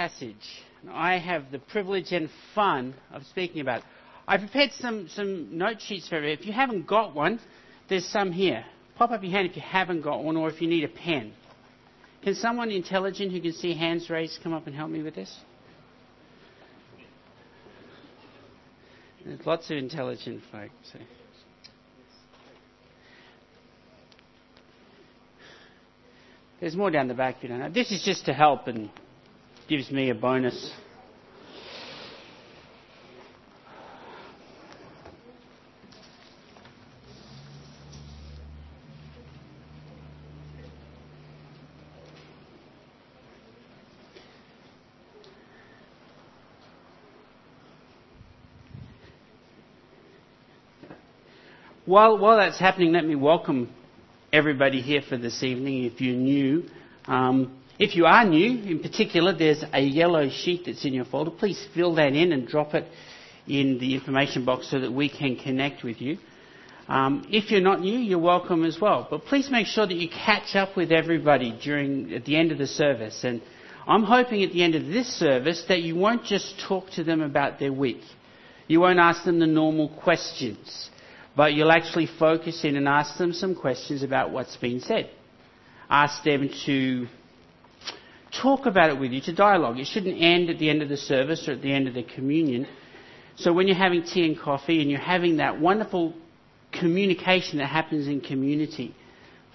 passage. I have the privilege and fun of speaking about. I prepared some, some note sheets for you. If you haven't got one, there's some here. Pop up your hand if you haven't got one or if you need a pen. Can someone intelligent who can see hands raised come up and help me with this? There's lots of intelligent folks. So. There's more down the back if you don't know. This is just to help and gives me a bonus. While, while that's happening, let me welcome everybody here for this evening if you're new. Um, if you are new, in particular, there's a yellow sheet that's in your folder. Please fill that in and drop it in the information box so that we can connect with you. Um, if you're not new, you're welcome as well. But please make sure that you catch up with everybody during at the end of the service. And I'm hoping at the end of this service that you won't just talk to them about their week. You won't ask them the normal questions, but you'll actually focus in and ask them some questions about what's been said. Ask them to talk about it with you, to dialogue. It shouldn't end at the end of the service or at the end of the communion. So when you're having tea and coffee and you're having that wonderful communication that happens in community,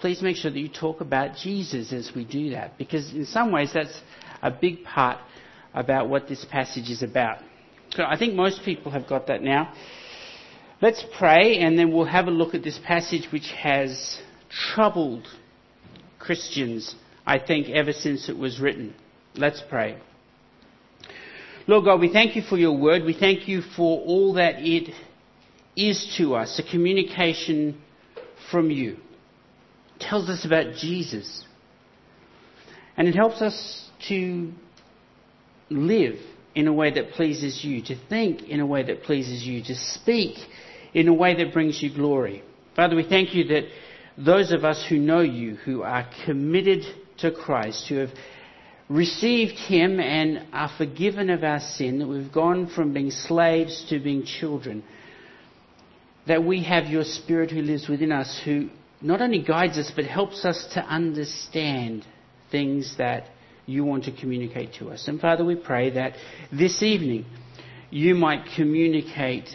please make sure that you talk about Jesus as we do that, because in some ways that's a big part about what this passage is about. So I think most people have got that now. Let's pray and then we'll have a look at this passage which has troubled Christians I think, ever since it was written. Let's pray. Lord God, we thank you for your word. We thank you for all that it is to us, a communication from you. It tells us about Jesus. And it helps us to live in a way that pleases you, to think in a way that pleases you, to speak in a way that brings you glory. Father, we thank you that those of us who know you, who are committed to Christ, who have received Him and are forgiven of our sin, that we've gone from being slaves to being children, that we have your Spirit who lives within us, who not only guides us but helps us to understand things that you want to communicate to us. And Father, we pray that this evening you might communicate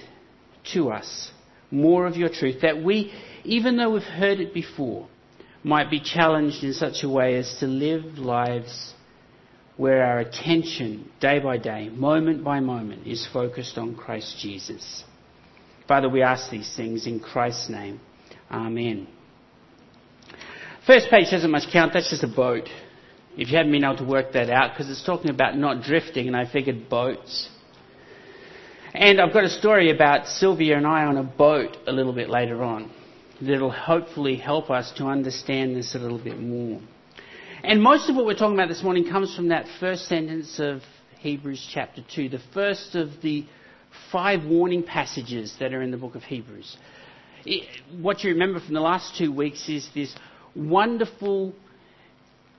to us more of your truth, that we, even though we've heard it before, might be challenged in such a way as to live lives where our attention, day by day, moment by moment, is focused on Christ Jesus. Father, we ask these things in Christ's name. Amen. First page doesn't much count, that's just a boat. If you haven't been able to work that out, because it's talking about not drifting, and I figured boats. And I've got a story about Sylvia and I on a boat a little bit later on that'll hopefully help us to understand this a little bit more. And most of what we're talking about this morning comes from that first sentence of Hebrews chapter 2, the first of the five warning passages that are in the book of Hebrews. It, what you remember from the last two weeks is this wonderful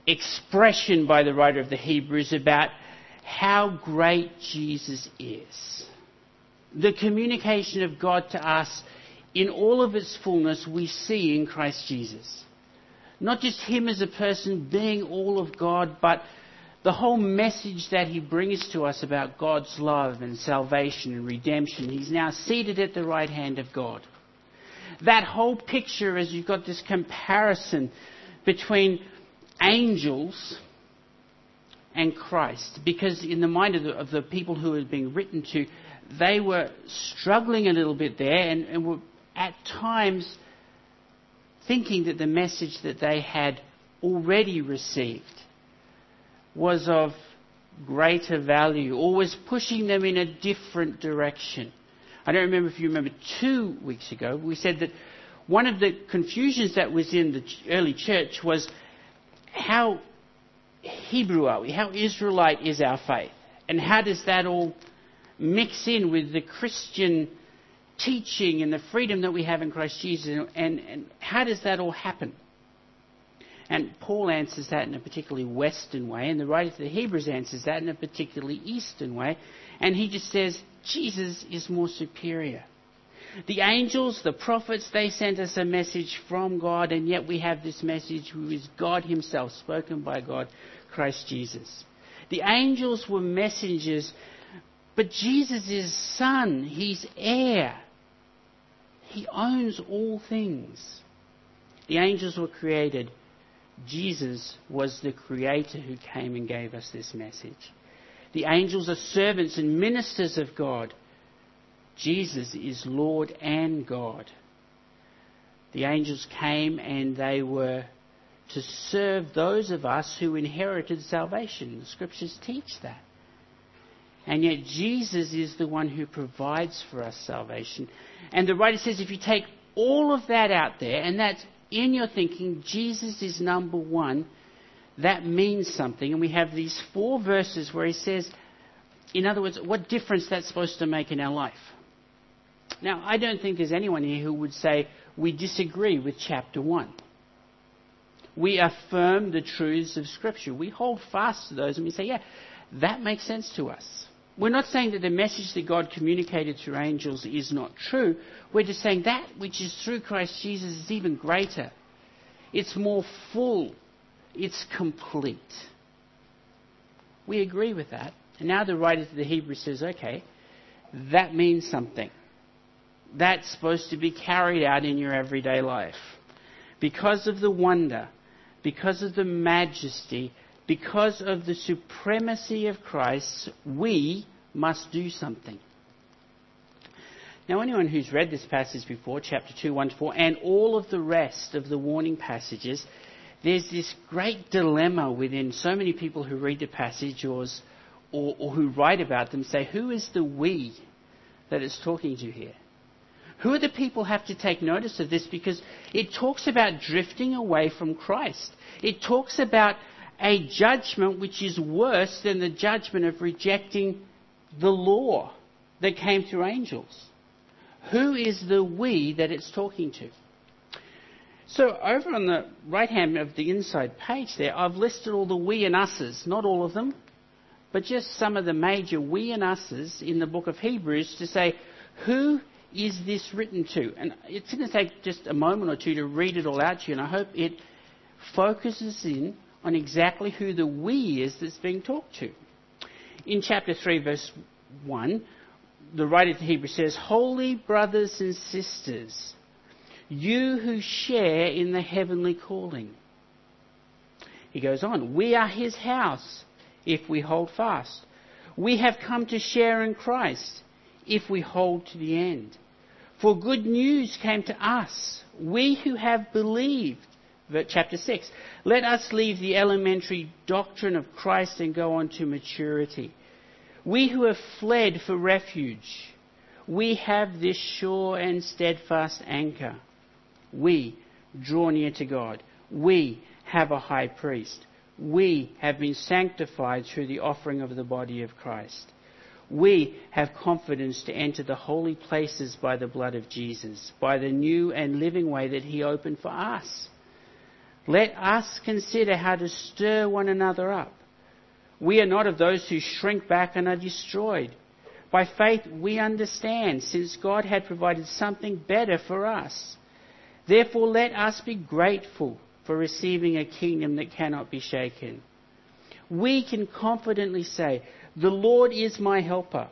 expression by the writer of the Hebrews about how great Jesus is. The communication of God to us in all of its fullness we see in Christ Jesus. Not just Him as a person being all of God, but the whole message that He brings to us about God's love and salvation and redemption. He's now seated at the right hand of God. That whole picture, is you've got this comparison between angels and Christ, because in the mind of the, of the people who had been written to, they were struggling a little bit there and, and were at times thinking that the message that they had already received was of greater value or was pushing them in a different direction. I don't remember if you remember two weeks ago, we said that one of the confusions that was in the early church was how Hebrew are we? How Israelite is our faith? And how does that all mix in with the Christian teaching and the freedom that we have in Christ Jesus. And, and how does that all happen? And Paul answers that in a particularly Western way, and the writer to the Hebrews answers that in a particularly Eastern way. And he just says, Jesus is more superior. The angels, the prophets, they sent us a message from God, and yet we have this message who is God Himself, spoken by God, Christ Jesus. The angels were messengers, but Jesus is Son, He's heir. He owns all things. The angels were created. Jesus was the creator who came and gave us this message. The angels are servants and ministers of God. Jesus is Lord and God. The angels came and they were to serve those of us who inherited salvation. The scriptures teach that. And yet Jesus is the one who provides for us salvation. And the writer says if you take all of that out there, and that's in your thinking, Jesus is number one, that means something. And we have these four verses where he says, in other words, what difference that's supposed to make in our life. Now, I don't think there's anyone here who would say we disagree with chapter 1. We affirm the truths of Scripture. We hold fast to those and we say, yeah, that makes sense to us. We're not saying that the message that God communicated through angels is not true. We're just saying that which is through Christ Jesus is even greater. It's more full. It's complete. We agree with that. And now the writer to the Hebrews says, okay, that means something that's supposed to be carried out in your everyday life. Because of the wonder, because of the majesty, because of the supremacy of Christ, we must do something. Now, anyone who's read this passage before, chapter 2, 1 to 4, and all of the rest of the warning passages, there's this great dilemma within so many people who read the passage or, or, or who write about them say, who is the we that it's talking to here? Who are the people have to take notice of this? Because it talks about drifting away from Christ. It talks about a judgment which is worse than the judgment of rejecting the law that came through angels. Who is the we that it's talking to? So over on the right hand of the inside page there, I've listed all the we and us's, not all of them, but just some of the major we and us's in the book of Hebrews to say who is this written to? And it's going to take just a moment or two to read it all out to you, and I hope it focuses in on exactly who the we is that's being talked to. In chapter 3, verse 1, the writer to Hebrews says, Holy brothers and sisters, you who share in the heavenly calling. He goes on, We are his house if we hold fast. We have come to share in Christ if we hold to the end. For good news came to us, we who have believed. Chapter 6. Let us leave the elementary doctrine of Christ and go on to maturity. We who have fled for refuge, we have this sure and steadfast anchor. We draw near to God. We have a high priest. We have been sanctified through the offering of the body of Christ we have confidence to enter the holy places by the blood of Jesus, by the new and living way that He opened for us. Let us consider how to stir one another up. We are not of those who shrink back and are destroyed. By faith, we understand, since God had provided something better for us. Therefore, let us be grateful for receiving a kingdom that cannot be shaken. We can confidently say, the Lord is my helper,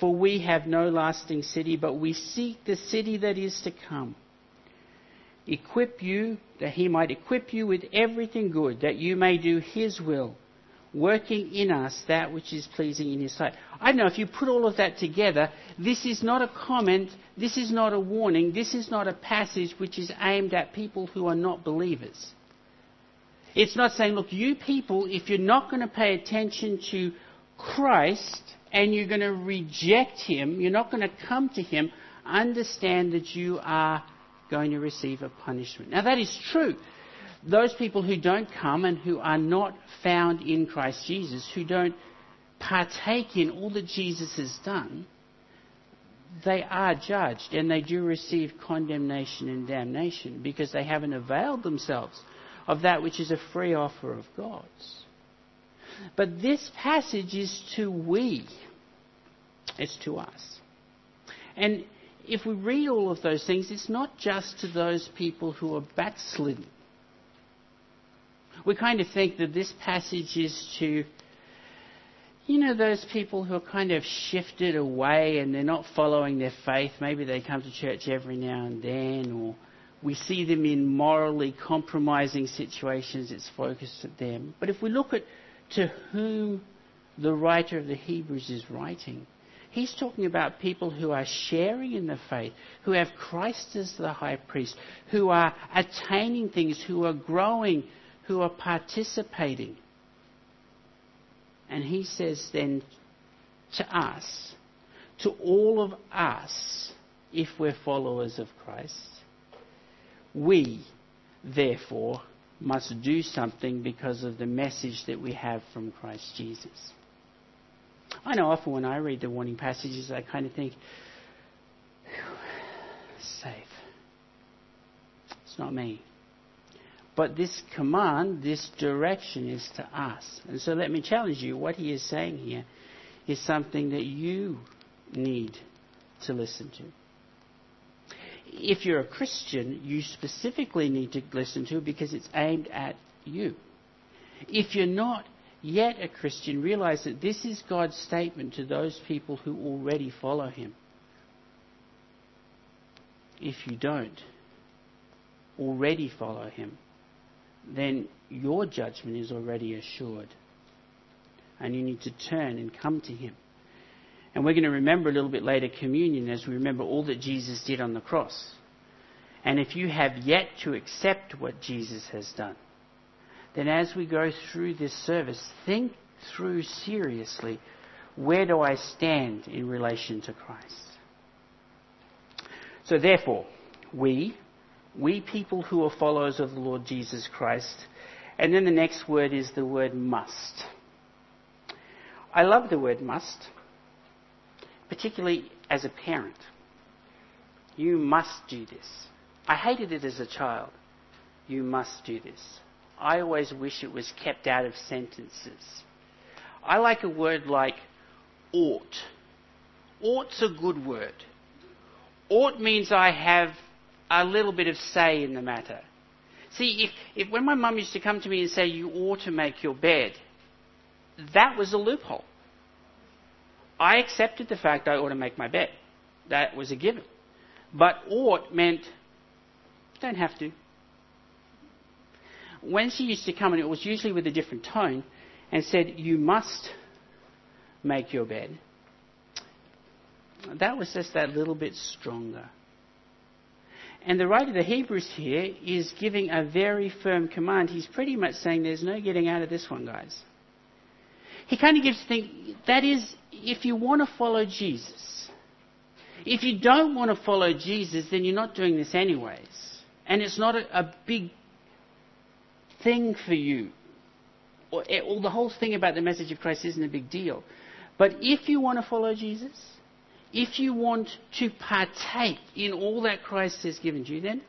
for we have no lasting city, but we seek the city that is to come. Equip you, that he might equip you with everything good, that you may do his will, working in us that which is pleasing in his sight. I know if you put all of that together, this is not a comment, this is not a warning, this is not a passage which is aimed at people who are not believers. It's not saying, look, you people, if you're not going to pay attention to Christ and you're going to reject him, you're not going to come to him, understand that you are going to receive a punishment. Now, that is true. Those people who don't come and who are not found in Christ Jesus, who don't partake in all that Jesus has done, they are judged and they do receive condemnation and damnation because they haven't availed themselves of that which is a free offer of God's. But this passage is to we, it's to us. And if we read all of those things, it's not just to those people who are backslidden. We kind of think that this passage is to, you know, those people who are kind of shifted away and they're not following their faith. Maybe they come to church every now and then, or we see them in morally compromising situations. It's focused at them. But if we look at to whom the writer of the Hebrews is writing, He's talking about people who are sharing in the faith, who have Christ as the high priest, who are attaining things, who are growing, who are participating. And he says then to us, to all of us, if we're followers of Christ, we, therefore, must do something because of the message that we have from Christ Jesus. I know often when I read the warning passages, I kind of think, safe. It's not me. But this command, this direction is to us. And so let me challenge you. What he is saying here is something that you need to listen to. If you're a Christian, you specifically need to listen to it because it's aimed at you. If you're not, yet a Christian, realize that this is God's statement to those people who already follow Him. If you don't already follow Him, then your judgment is already assured. And you need to turn and come to Him. And we're going to remember a little bit later communion as we remember all that Jesus did on the cross. And if you have yet to accept what Jesus has done, then as we go through this service, think through seriously where do I stand in relation to Christ? So therefore, we, we people who are followers of the Lord Jesus Christ, and then the next word is the word must. I love the word must, particularly as a parent. You must do this. I hated it as a child. You must do this. I always wish it was kept out of sentences. I like a word like ought. Ought's a good word. Ought means I have a little bit of say in the matter. See, if, if when my mum used to come to me and say, you ought to make your bed, that was a loophole. I accepted the fact I ought to make my bed. That was a given. But ought meant, don't have to when she used to come, and it was usually with a different tone, and said, You must make your bed, that was just that little bit stronger. And the writer of the Hebrews here is giving a very firm command. He's pretty much saying there's no getting out of this one, guys. He kind of gives the thing that is, if you want to follow Jesus, if you don't want to follow Jesus, then you're not doing this anyways. And it's not a, a big thing for you. Or, eh, the whole thing about the message of Christ isn't a big deal. But if you want to follow Jesus, if you want to partake in all that Christ has given you, then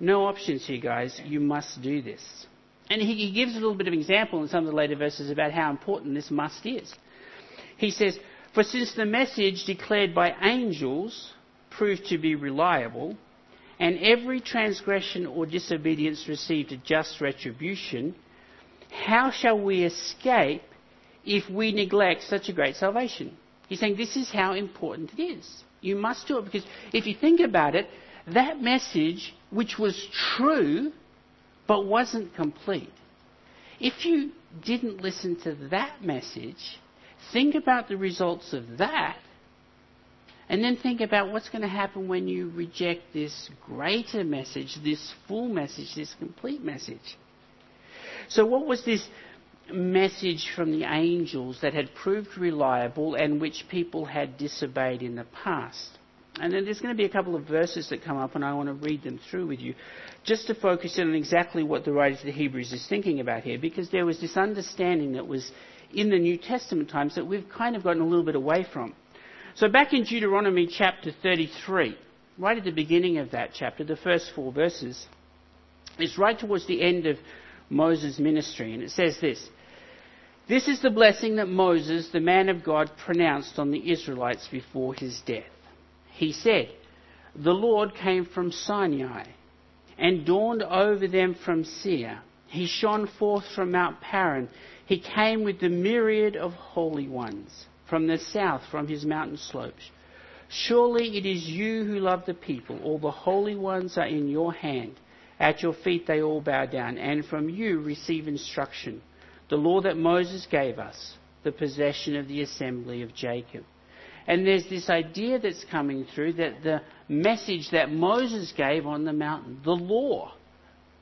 no options here, guys. You must do this. And he gives a little bit of example in some of the later verses about how important this must is. He says, For since the message declared by angels proved to be reliable, and every transgression or disobedience received a just retribution, how shall we escape if we neglect such a great salvation? He's saying this is how important it is. You must do it because if you think about it, that message, which was true but wasn't complete, if you didn't listen to that message, think about the results of that and then think about what's going to happen when you reject this greater message, this full message, this complete message. So, what was this message from the angels that had proved reliable and which people had disobeyed in the past? And then there's going to be a couple of verses that come up, and I want to read them through with you, just to focus in on exactly what the writer of the Hebrews is thinking about here, because there was this understanding that was in the New Testament times that we've kind of gotten a little bit away from. So back in Deuteronomy chapter 33, right at the beginning of that chapter, the first four verses, it's right towards the end of Moses' ministry. And it says this This is the blessing that Moses, the man of God, pronounced on the Israelites before his death. He said, The Lord came from Sinai and dawned over them from Seir. He shone forth from Mount Paran. He came with the myriad of holy ones from the south, from his mountain slopes. Surely it is you who love the people. All the holy ones are in your hand. At your feet they all bow down, and from you receive instruction. The law that Moses gave us, the possession of the assembly of Jacob. And there's this idea that's coming through that the message that Moses gave on the mountain, the law,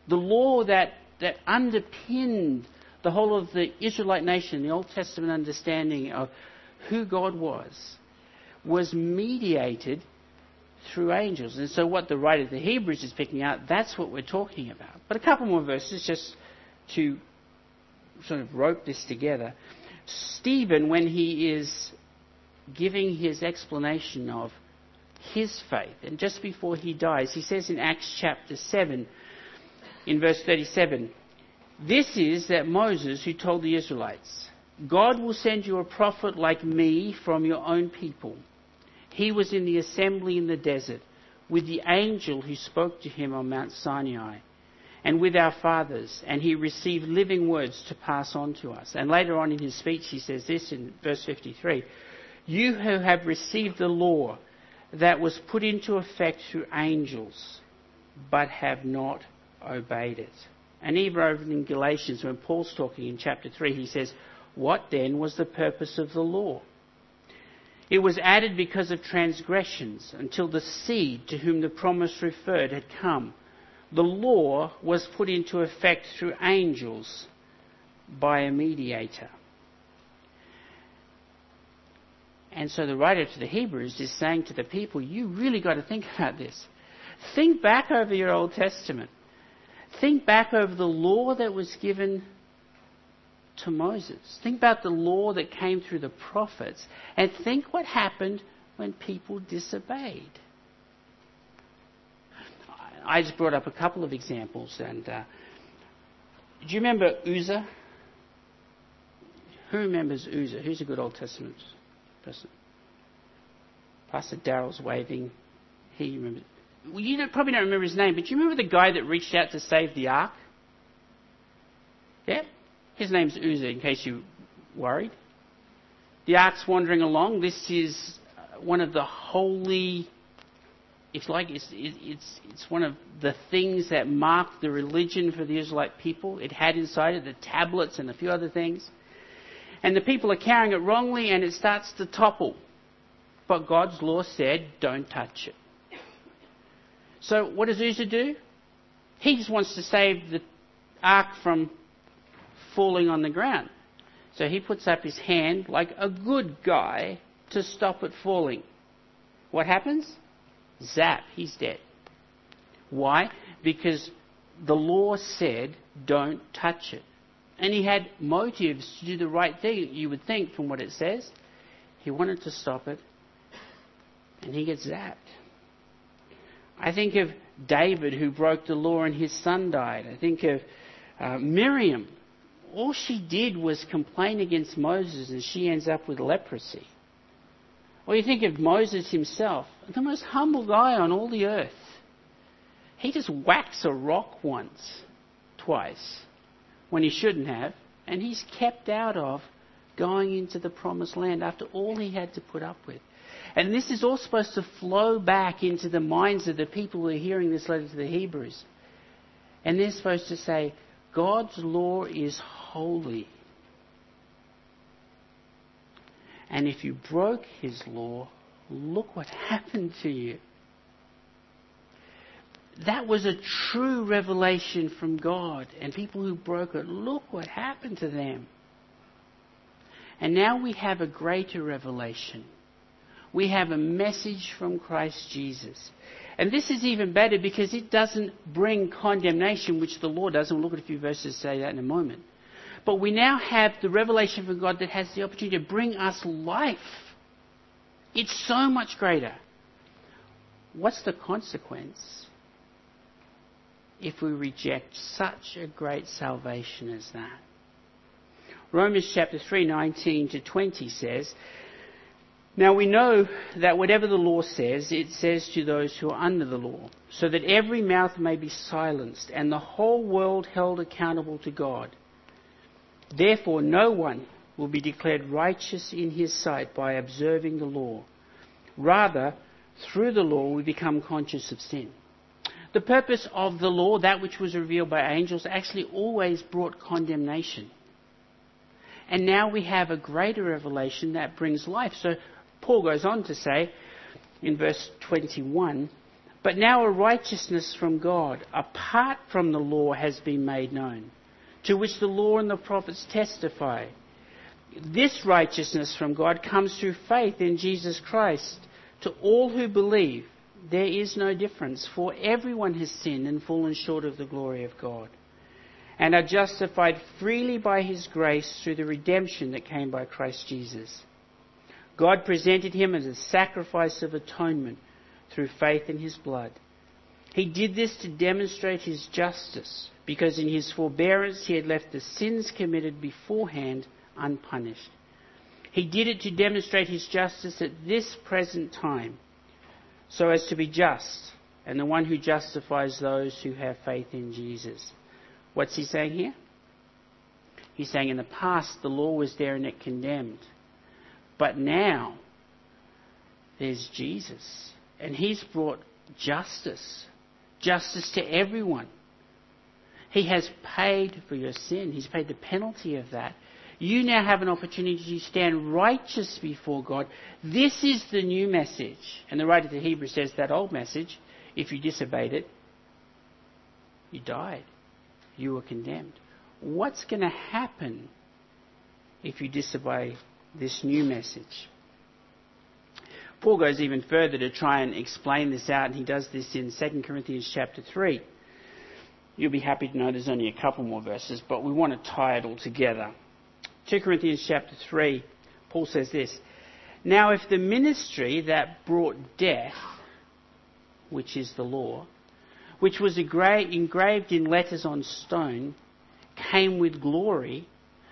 the law that, that underpinned the whole of the Israelite nation, the Old Testament understanding of who God was, was mediated through angels. And so, what the writer of the Hebrews is picking out, that's what we're talking about. But a couple more verses just to sort of rope this together. Stephen, when he is giving his explanation of his faith, and just before he dies, he says in Acts chapter 7, in verse 37, This is that Moses who told the Israelites, God will send you a prophet like me from your own people. He was in the assembly in the desert with the angel who spoke to him on Mount Sinai and with our fathers, and he received living words to pass on to us. And later on in his speech, he says this in verse 53 You who have received the law that was put into effect through angels, but have not obeyed it. And even over in Galatians, when Paul's talking in chapter 3, he says, what then was the purpose of the law? It was added because of transgressions until the seed to whom the promise referred had come. The law was put into effect through angels by a mediator. And so the writer to the Hebrews is saying to the people, you really got to think about this. Think back over your Old Testament. Think back over the law that was given to Moses. Think about the law that came through the prophets and think what happened when people disobeyed. I just brought up a couple of examples. And uh, do you remember Uzzah? Who remembers Uzzah? Who's a good Old Testament person? Pastor Daryl's waving. He remembers. Well, you don't, probably don't remember his name, but do you remember the guy that reached out to save the ark? Yeah? His name's Uzzah, in case you worried. The ark's wandering along. This is uh, one of the holy, It's like, it's, it's, it's one of the things that marked the religion for the Israelite people. It had inside it the tablets and a few other things. And the people are carrying it wrongly and it starts to topple. But God's law said, don't touch it. So what does Uzzah do? He just wants to save the ark from falling on the ground. So he puts up his hand like a good guy to stop it falling. What happens? Zap, he's dead. Why? Because the law said don't touch it. And he had motives to do the right thing, you would think, from what it says. He wanted to stop it, and he gets zapped. I think of David, who broke the law and his son died. I think of uh, Miriam, all she did was complain against Moses and she ends up with leprosy. Or you think of Moses himself, the most humble guy on all the earth. He just whacks a rock once, twice, when he shouldn't have, and he's kept out of going into the promised land after all he had to put up with. And this is all supposed to flow back into the minds of the people who are hearing this letter to the Hebrews. And they're supposed to say, God's law is holy. And if you broke his law, look what happened to you. That was a true revelation from God. And people who broke it, look what happened to them. And now we have a greater revelation. We have a message from Christ Jesus. And this is even better because it doesn't bring condemnation, which the law does. And we'll look at a few verses to say that in a moment. But we now have the revelation from God that has the opportunity to bring us life. It's so much greater. What's the consequence? if we reject such a great salvation as that? Romans chapter 3, 19 to 20 says, Now we know that whatever the law says, it says to those who are under the law, so that every mouth may be silenced and the whole world held accountable to God. Therefore, no one will be declared righteous in his sight by observing the law. Rather, through the law, we become conscious of sin. The purpose of the law, that which was revealed by angels, actually always brought condemnation. And now we have a greater revelation that brings life. So Paul goes on to say in verse 21 But now a righteousness from God, apart from the law, has been made known, to which the law and the prophets testify. This righteousness from God comes through faith in Jesus Christ. To all who believe, there is no difference, for everyone has sinned and fallen short of the glory of God and are justified freely by his grace through the redemption that came by Christ Jesus. God presented him as a sacrifice of atonement through faith in his blood. He did this to demonstrate his justice, because in his forbearance he had left the sins committed beforehand unpunished. He did it to demonstrate his justice at this present time, so as to be just, and the one who justifies those who have faith in Jesus. What's he saying here? He's saying in the past the law was there and it condemned. But now there's Jesus. And he's brought justice. Justice to everyone. He has paid for your sin. He's paid the penalty of that. You now have an opportunity to stand righteous before God. This is the new message. And the writer to Hebrews says that old message, if you disobeyed it, you died you were condemned. What's going to happen if you disobey this new message? Paul goes even further to try and explain this out, and he does this in 2 Corinthians chapter 3. You'll be happy to know there's only a couple more verses, but we want to tie it all together. 2 Corinthians chapter 3, Paul says this Now, if the ministry that brought death, which is the law, which was engraved in letters on stone, came with glory,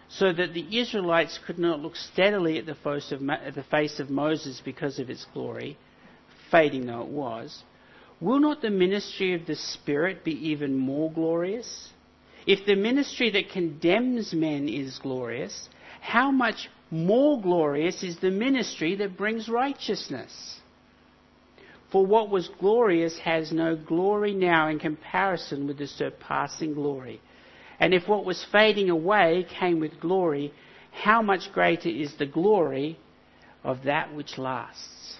so that the Israelites could not look steadily at the face of Moses because of its glory, fading though it was. Will not the ministry of the Spirit be even more glorious? If the ministry that condemns men is glorious, how much more glorious is the ministry that brings righteousness? For what was glorious has no glory now in comparison with the surpassing glory. And if what was fading away came with glory, how much greater is the glory of that which lasts?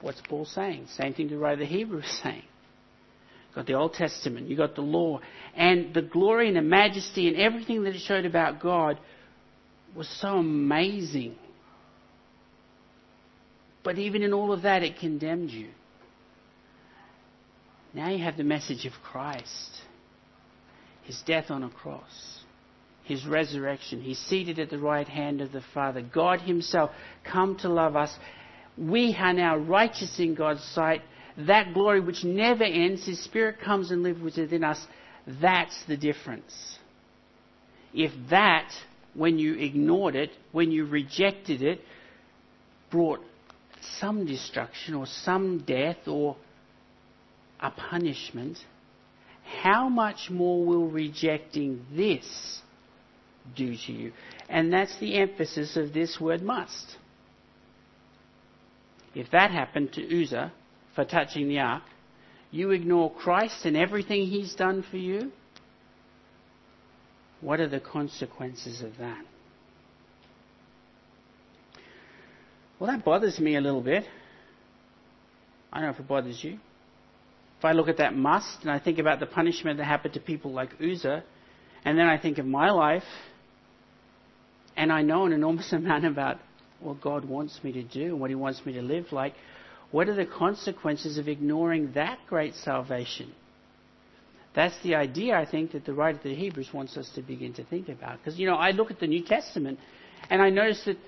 What's Paul saying? Same thing the writer of the Hebrews saying. You've got the Old Testament, you've got the law, and the glory and the majesty and everything that it showed about God was so amazing but even in all of that, it condemned you. Now you have the message of Christ His death on a cross, His resurrection. He's seated at the right hand of the Father. God Himself come to love us. We are now righteous in God's sight. That glory which never ends, His Spirit comes and lives within us. That's the difference. If that, when you ignored it, when you rejected it, brought some destruction or some death or a punishment, how much more will rejecting this do to you? And that's the emphasis of this word must. If that happened to Uzzah for touching the ark, you ignore Christ and everything he's done for you, what are the consequences of that? Well, that bothers me a little bit. I don't know if it bothers you. If I look at that must and I think about the punishment that happened to people like Uzzah, and then I think of my life, and I know an enormous amount about what God wants me to do and what He wants me to live like, what are the consequences of ignoring that great salvation? That's the idea, I think, that the writer of the Hebrews wants us to begin to think about. Because, you know, I look at the New Testament and I notice that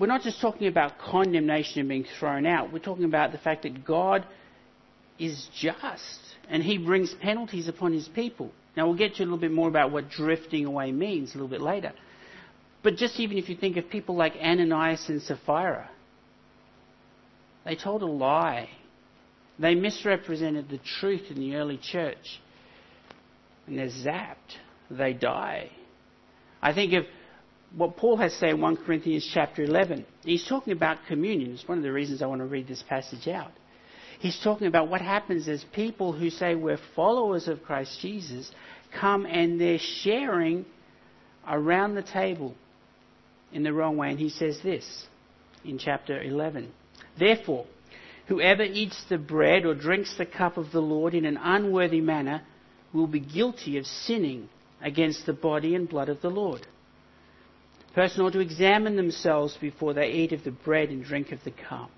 we're not just talking about condemnation and being thrown out. We're talking about the fact that God is just. and he brings penalties upon his people. Now, we'll get to a little bit more about what drifting away means a little bit later. But just even if you think of people like Ananias and Sapphira, they told a lie. They misrepresented the truth in the early church. And they're zapped. They die. I think of what Paul has to say in 1 Corinthians chapter 11. He's talking about communion. It's one of the reasons I want to read this passage out. He's talking about what happens as people who say we're followers of Christ Jesus come and they're sharing around the table in the wrong way. And he says this in chapter 11. Therefore, whoever eats the bread or drinks the cup of the Lord in an unworthy manner will be guilty of sinning against the body and blood of the Lord. Person ought to examine themselves before they eat of the bread and drink of the cup.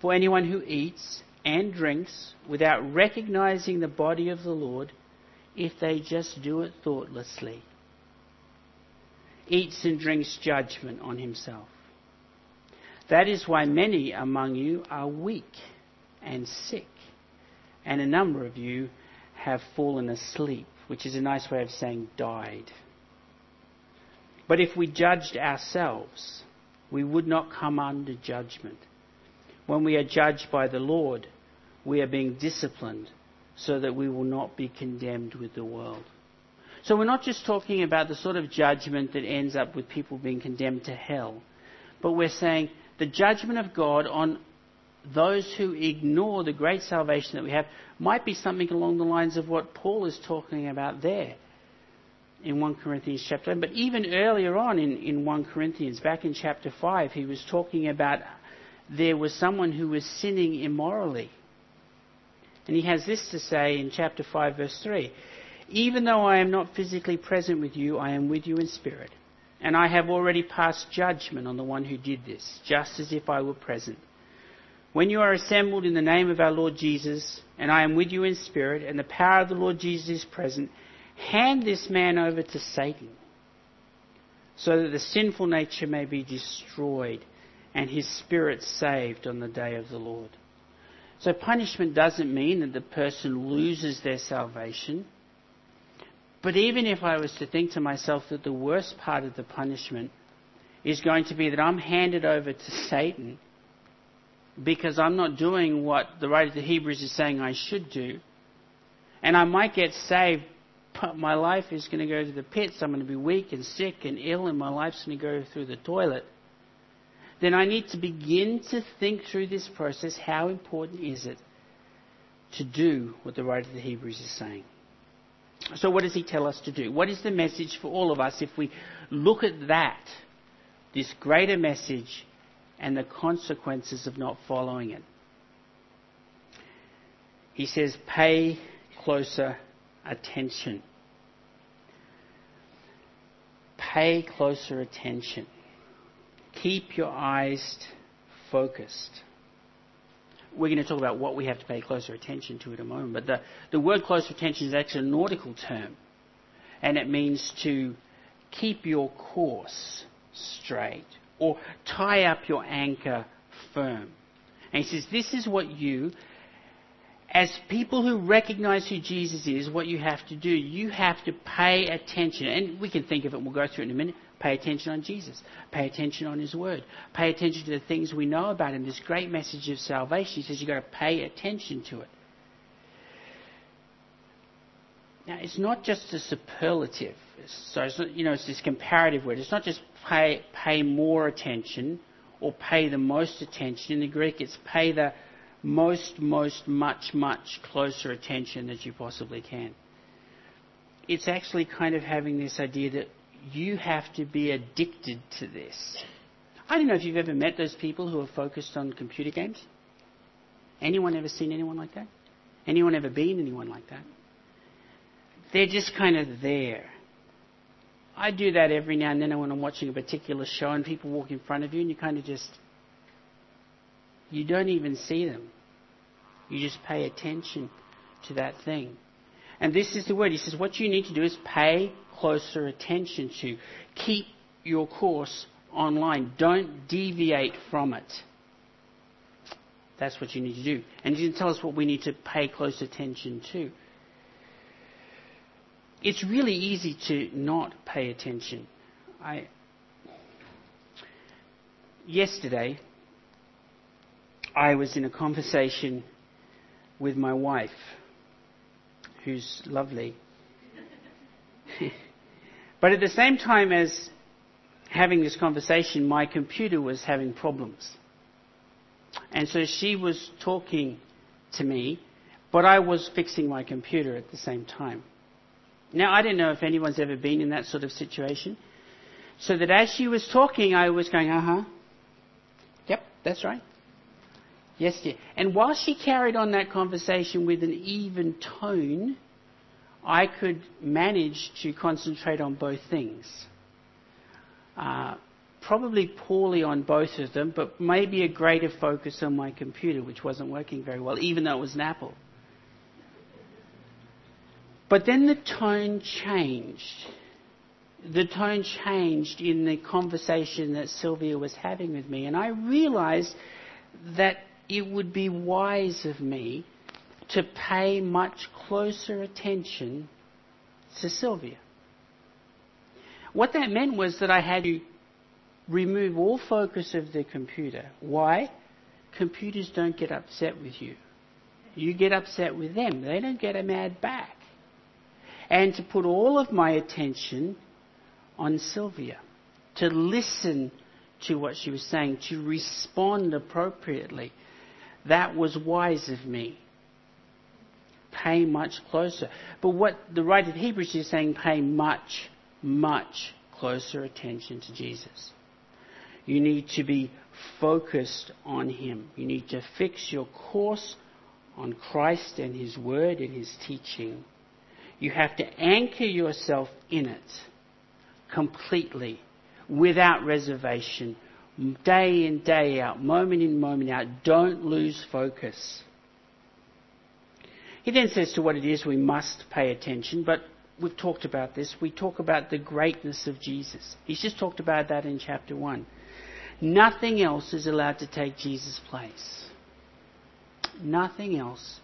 For anyone who eats and drinks without recognizing the body of the Lord, if they just do it thoughtlessly, eats and drinks judgment on himself. That is why many among you are weak and sick, and a number of you have fallen asleep, which is a nice way of saying died. But if we judged ourselves, we would not come under judgment. When we are judged by the Lord, we are being disciplined so that we will not be condemned with the world. So we're not just talking about the sort of judgment that ends up with people being condemned to hell, but we're saying the judgment of God on those who ignore the great salvation that we have might be something along the lines of what Paul is talking about there in 1 Corinthians chapter 1. But even earlier on in, in 1 Corinthians, back in chapter 5, he was talking about there was someone who was sinning immorally. And he has this to say in chapter 5, verse 3 even though I am not physically present with you, I am with you in spirit. And I have already passed judgment on the one who did this, just as if I were present. When you are assembled in the name of our Lord Jesus, and I am with you in spirit, and the power of the Lord Jesus is present, hand this man over to Satan, so that the sinful nature may be destroyed and his spirit saved on the day of the Lord. So punishment doesn't mean that the person loses their salvation. But even if I was to think to myself that the worst part of the punishment is going to be that I'm handed over to Satan because I'm not doing what the writer of the Hebrews is saying I should do, and I might get saved, but my life is going to go to the pits. I'm going to be weak and sick and ill, and my life's going to go through the toilet. Then I need to begin to think through this process. How important is it to do what the writer of the Hebrews is saying? So, what does he tell us to do? What is the message for all of us if we look at that, this greater message, and the consequences of not following it? He says, pay closer attention. Pay closer attention. Keep your eyes focused we're going to talk about what we have to pay closer attention to in a moment. But the, the word closer attention is actually a nautical term. And it means to keep your course straight or tie up your anchor firm. And he says, This is what you, as people who recognize who Jesus is, what you have to do. You have to pay attention. And we can think of it, we'll go through it in a minute. Pay attention on Jesus. Pay attention on His Word. Pay attention to the things we know about Him. This great message of salvation. He says you've got to pay attention to it. Now, it's not just a superlative. So, it's not, you know, it's this comparative word. It's not just pay, pay more attention or pay the most attention. In the Greek, it's pay the most, most, much, much closer attention that you possibly can. It's actually kind of having this idea that you have to be addicted to this. I don't know if you've ever met those people who are focused on computer games. Anyone ever seen anyone like that? Anyone ever been anyone like that? They're just kind of there. I do that every now and then when I'm watching a particular show and people walk in front of you and you kind of just, you don't even see them. You just pay attention to that thing. And this is the word. He says, what you need to do is pay closer attention to. Keep your course online. Don't deviate from it. That's what you need to do. And you can tell us what we need to pay close attention to. It's really easy to not pay attention. I, yesterday, I was in a conversation with my wife, who's lovely. but at the same time as having this conversation, my computer was having problems. And so she was talking to me, but I was fixing my computer at the same time. Now, I don't know if anyone's ever been in that sort of situation. So that as she was talking, I was going, uh huh. Yep, that's right. Yes, dear. And while she carried on that conversation with an even tone, I could manage to concentrate on both things. Uh, probably poorly on both of them, but maybe a greater focus on my computer, which wasn't working very well, even though it was an Apple. But then the tone changed. The tone changed in the conversation that Sylvia was having with me, and I realized that it would be wise of me to pay much closer attention to Sylvia. What that meant was that I had to remove all focus of the computer. Why? Computers don't get upset with you. You get upset with them. They don't get mad back. And to put all of my attention on Sylvia, to listen to what she was saying, to respond appropriately. That was wise of me. Pay much closer. But what the writer of Hebrews is saying, pay much, much closer attention to Jesus. You need to be focused on Him. You need to fix your course on Christ and His Word and His teaching. You have to anchor yourself in it completely, without reservation, day in, day out, moment in, moment out. Don't lose focus. He then says to what it is we must pay attention, but we've talked about this. We talk about the greatness of Jesus. He's just talked about that in chapter 1. Nothing else is allowed to take Jesus' place. Nothing else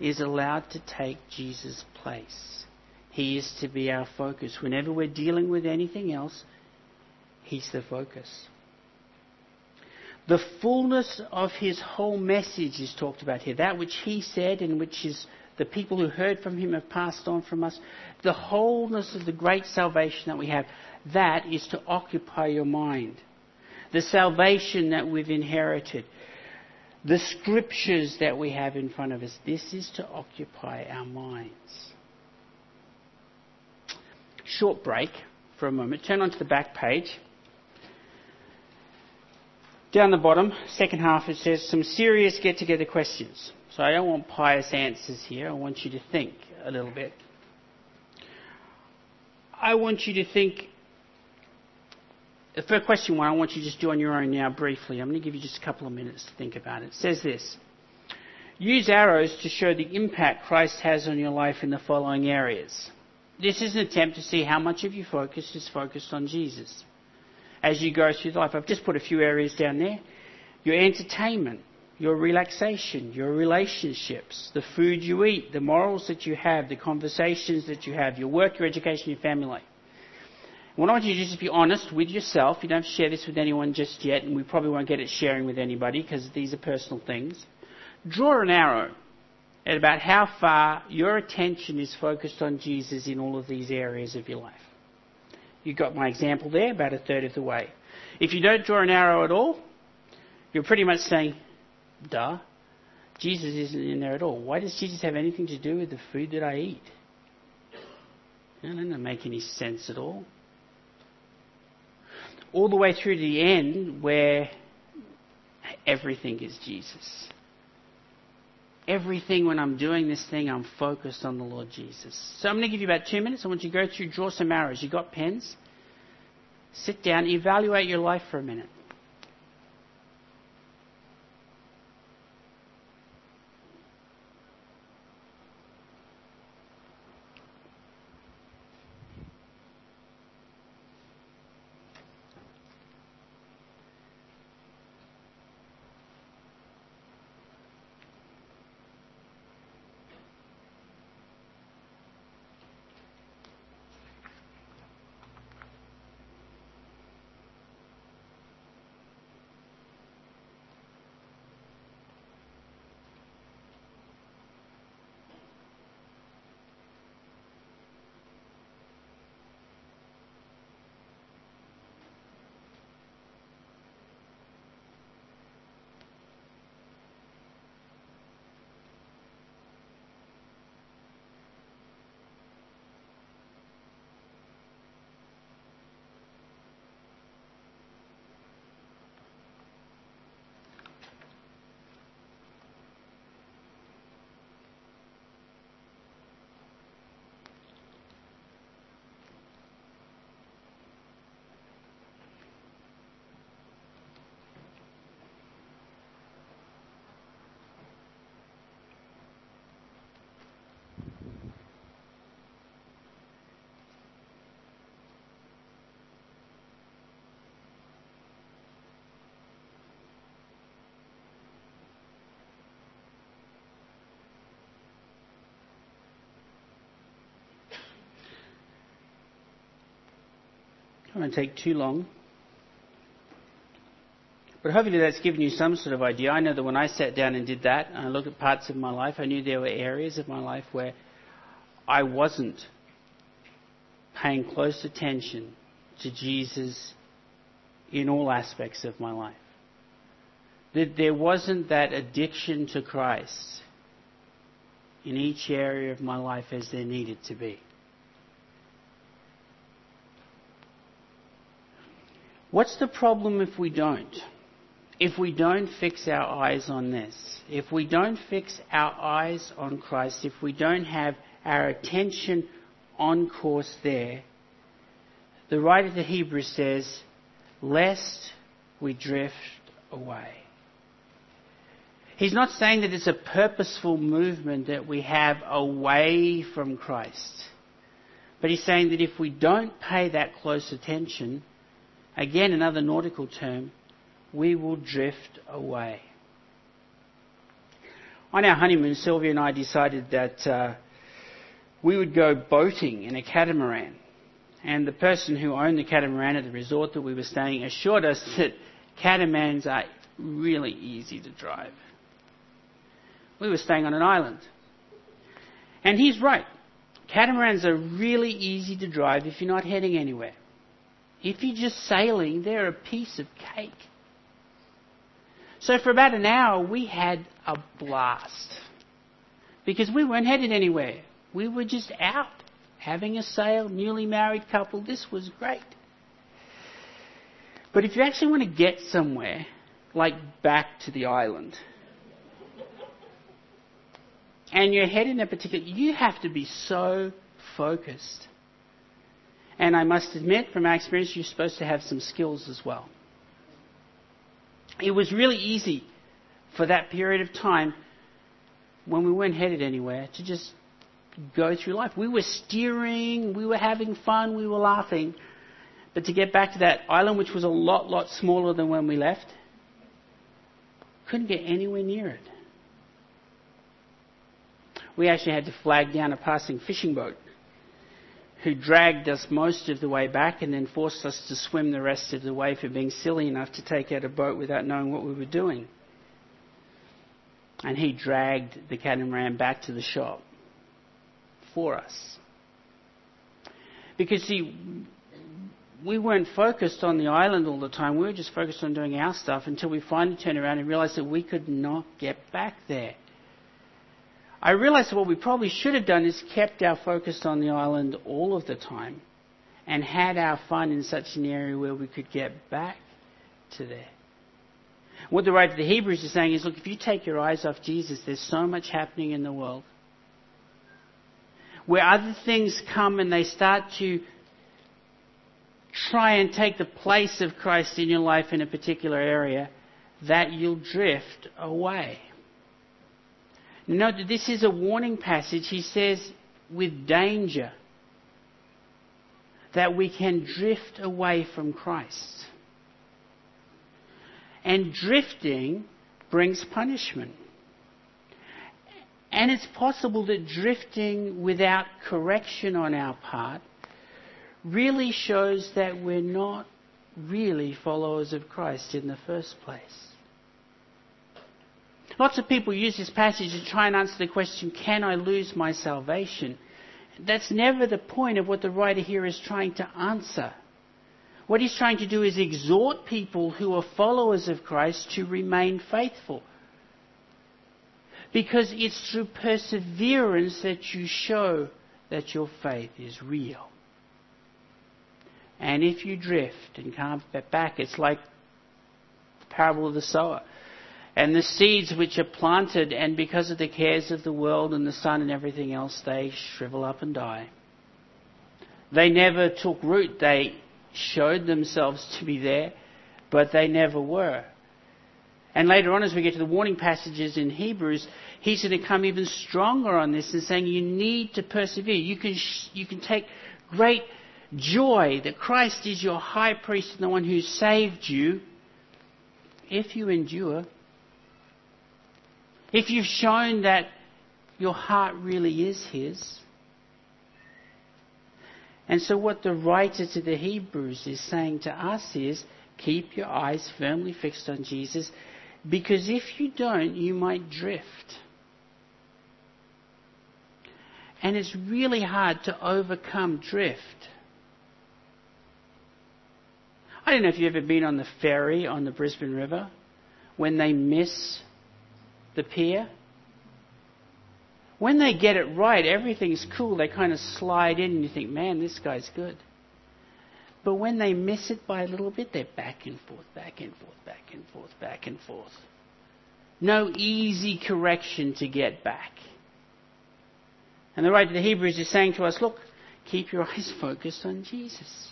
is allowed to take Jesus' place. He is to be our focus. Whenever we're dealing with anything else, He's the focus. The fullness of his whole message is talked about here. That which he said and which is the people who heard from him have passed on from us. The wholeness of the great salvation that we have. That is to occupy your mind. The salvation that we've inherited. The scriptures that we have in front of us. This is to occupy our minds. Short break for a moment. Turn onto the back page. Down the bottom, second half, it says some serious get together questions. So I don't want pious answers here. I want you to think a little bit. I want you to think. For question one, I want you to just do on your own now briefly. I'm going to give you just a couple of minutes to think about it. It says this Use arrows to show the impact Christ has on your life in the following areas. This is an attempt to see how much of your focus is focused on Jesus as you go through life. I've just put a few areas down there. Your entertainment, your relaxation, your relationships, the food you eat, the morals that you have, the conversations that you have, your work, your education, your family. What I want you to do is just be honest with yourself. You don't share this with anyone just yet, and we probably won't get it sharing with anybody because these are personal things. Draw an arrow at about how far your attention is focused on Jesus in all of these areas of your life. You got my example there, about a third of the way. If you don't draw an arrow at all, you're pretty much saying, duh, Jesus isn't in there at all. Why does Jesus have anything to do with the food that I eat? That doesn't make any sense at all. All the way through to the end where everything is Jesus everything when I'm doing this thing, I'm focused on the Lord Jesus. So I'm going to give you about two minutes. I want you to go through, draw some arrows. You got pens? Sit down, evaluate your life for a minute. I won't take too long. But hopefully that's given you some sort of idea. I know that when I sat down and did that, and I looked at parts of my life, I knew there were areas of my life where I wasn't paying close attention to Jesus in all aspects of my life. That there wasn't that addiction to Christ in each area of my life as there needed to be. What's the problem if we don't? If we don't fix our eyes on this, if we don't fix our eyes on Christ, if we don't have our attention on course there, the writer to Hebrews says, lest we drift away. He's not saying that it's a purposeful movement that we have away from Christ. But he's saying that if we don't pay that close attention, again another nautical term, we will drift away. On our honeymoon, Sylvia and I decided that uh, we would go boating in a catamaran. And the person who owned the catamaran at the resort that we were staying assured us that catamarans are really easy to drive. We were staying on an island. And he's right. Catamarans are really easy to drive if you're not heading anywhere. If you're just sailing, they're a piece of cake. So for about an hour, we had a blast. Because we weren't headed anywhere. We were just out having a sail, newly married couple. This was great. But if you actually want to get somewhere, like back to the island, and you're heading a particular, you have to be so focused. And I must admit, from my experience, you're supposed to have some skills as well. It was really easy for that period of time when we weren't headed anywhere to just go through life. We were steering, we were having fun, we were laughing. But to get back to that island, which was a lot, lot smaller than when we left, couldn't get anywhere near it. We actually had to flag down a passing fishing boat who dragged us most of the way back and then forced us to swim the rest of the way for being silly enough to take out a boat without knowing what we were doing. And he dragged the catamaran back to the shop for us. Because, see, we weren't focused on the island all the time. We were just focused on doing our stuff until we finally turned around and realized that we could not get back there. I realized what we probably should have done is kept our focus on the island all of the time and had our fun in such an area where we could get back to there. What the writer of the Hebrews is saying is look, if you take your eyes off Jesus, there's so much happening in the world. Where other things come and they start to try and take the place of Christ in your life in a particular area, that you'll drift away. Note that this is a warning passage. He says, with danger, that we can drift away from Christ. And drifting brings punishment. And it's possible that drifting without correction on our part really shows that we're not really followers of Christ in the first place. Lots of people use this passage to try and answer the question, can I lose my salvation? That's never the point of what the writer here is trying to answer. What he's trying to do is exhort people who are followers of Christ to remain faithful. Because it's through perseverance that you show that your faith is real. And if you drift and can't get back, it's like the parable of the sower and the seeds which are planted, and because of the cares of the world and the sun and everything else, they shrivel up and die. They never took root. They showed themselves to be there, but they never were. And later on, as we get to the warning passages in Hebrews, he's going to come even stronger on this and saying you need to persevere. You can, you can take great joy that Christ is your high priest and the one who saved you if you endure if you've shown that your heart really is His, And so, what the writer to the Hebrews is saying to us is keep your eyes firmly fixed on Jesus, because if you don't, you might drift. And it's really hard to overcome drift. I don't know if you've ever been on the ferry on the Brisbane River when they miss the pier. When they get it right, everything's cool. They kind of slide in and you think, man, this guy's good. But when they miss it by a little bit, they're back and forth, back and forth, back and forth, back and forth. No easy correction to get back. And the writer of the Hebrews is saying to us, look, keep your eyes focused on Jesus